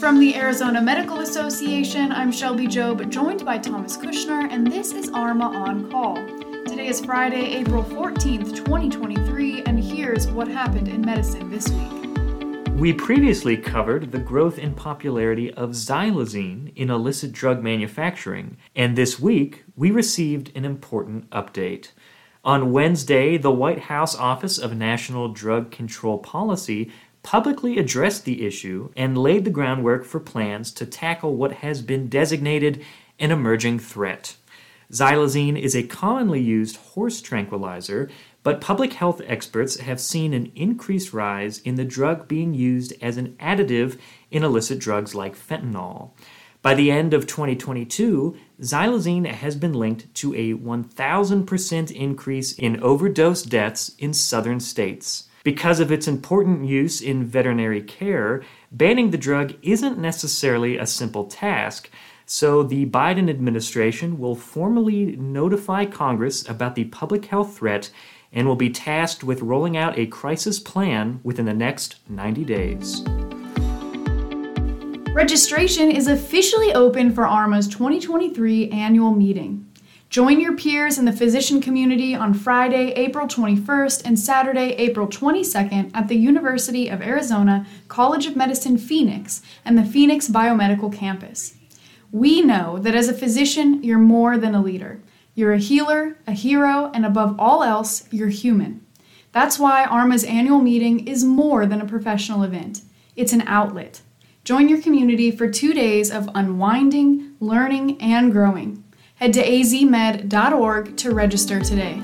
From the Arizona Medical Association, I'm Shelby Job, joined by Thomas Kushner, and this is ARMA on Call. Today is Friday, April 14th, 2023, and here's what happened in medicine this week. We previously covered the growth in popularity of xylazine in illicit drug manufacturing, and this week we received an important update. On Wednesday, the White House Office of National Drug Control Policy publicly addressed the issue and laid the groundwork for plans to tackle what has been designated an emerging threat. Xylazine is a commonly used horse tranquilizer, but public health experts have seen an increased rise in the drug being used as an additive in illicit drugs like fentanyl. By the end of 2022, xylazine has been linked to a 1,000% increase in overdose deaths in southern states. Because of its important use in veterinary care, banning the drug isn't necessarily a simple task, so the Biden administration will formally notify Congress about the public health threat and will be tasked with rolling out a crisis plan within the next 90 days. Registration is officially open for ARMA's 2023 annual meeting. Join your peers in the physician community on Friday, April 21st and Saturday, April 22nd at the University of Arizona College of Medicine Phoenix and the Phoenix Biomedical Campus. We know that as a physician, you're more than a leader. You're a healer, a hero, and above all else, you're human. That's why ARMA's annual meeting is more than a professional event. It's an outlet. Join your community for two days of unwinding, learning, and growing. Head to azmed.org to register today.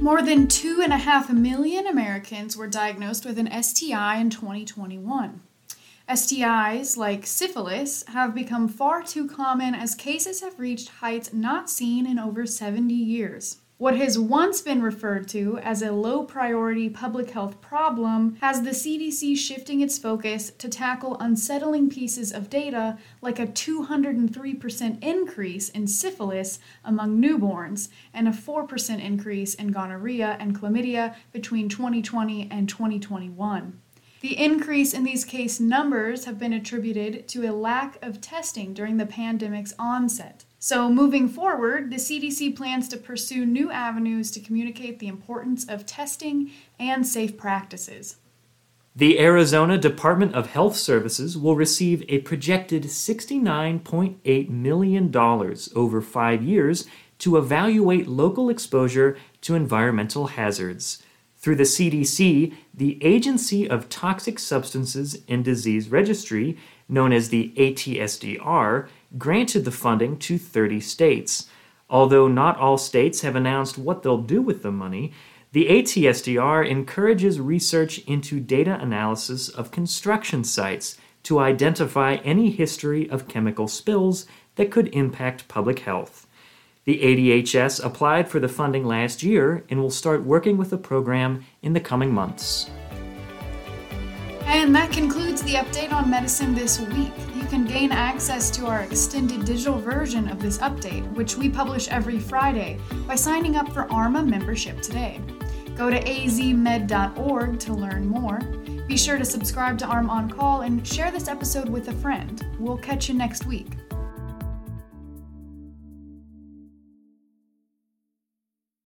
More than 2.5 million Americans were diagnosed with an STI in 2021. STIs, like syphilis, have become far too common as cases have reached heights not seen in over 70 years. What has once been referred to as a low priority public health problem has the CDC shifting its focus to tackle unsettling pieces of data like a 203% increase in syphilis among newborns and a 4% increase in gonorrhea and chlamydia between 2020 and 2021. The increase in these case numbers have been attributed to a lack of testing during the pandemic's onset. So, moving forward, the CDC plans to pursue new avenues to communicate the importance of testing and safe practices. The Arizona Department of Health Services will receive a projected $69.8 million over five years to evaluate local exposure to environmental hazards. Through the CDC, the Agency of Toxic Substances and Disease Registry, known as the ATSDR, granted the funding to 30 states. Although not all states have announced what they'll do with the money, the ATSDR encourages research into data analysis of construction sites to identify any history of chemical spills that could impact public health. The ADHS applied for the funding last year and will start working with the program in the coming months. And that concludes the update on medicine this week. You can gain access to our extended digital version of this update, which we publish every Friday, by signing up for ARMA membership today. Go to azmed.org to learn more. Be sure to subscribe to ARMA On Call and share this episode with a friend. We'll catch you next week.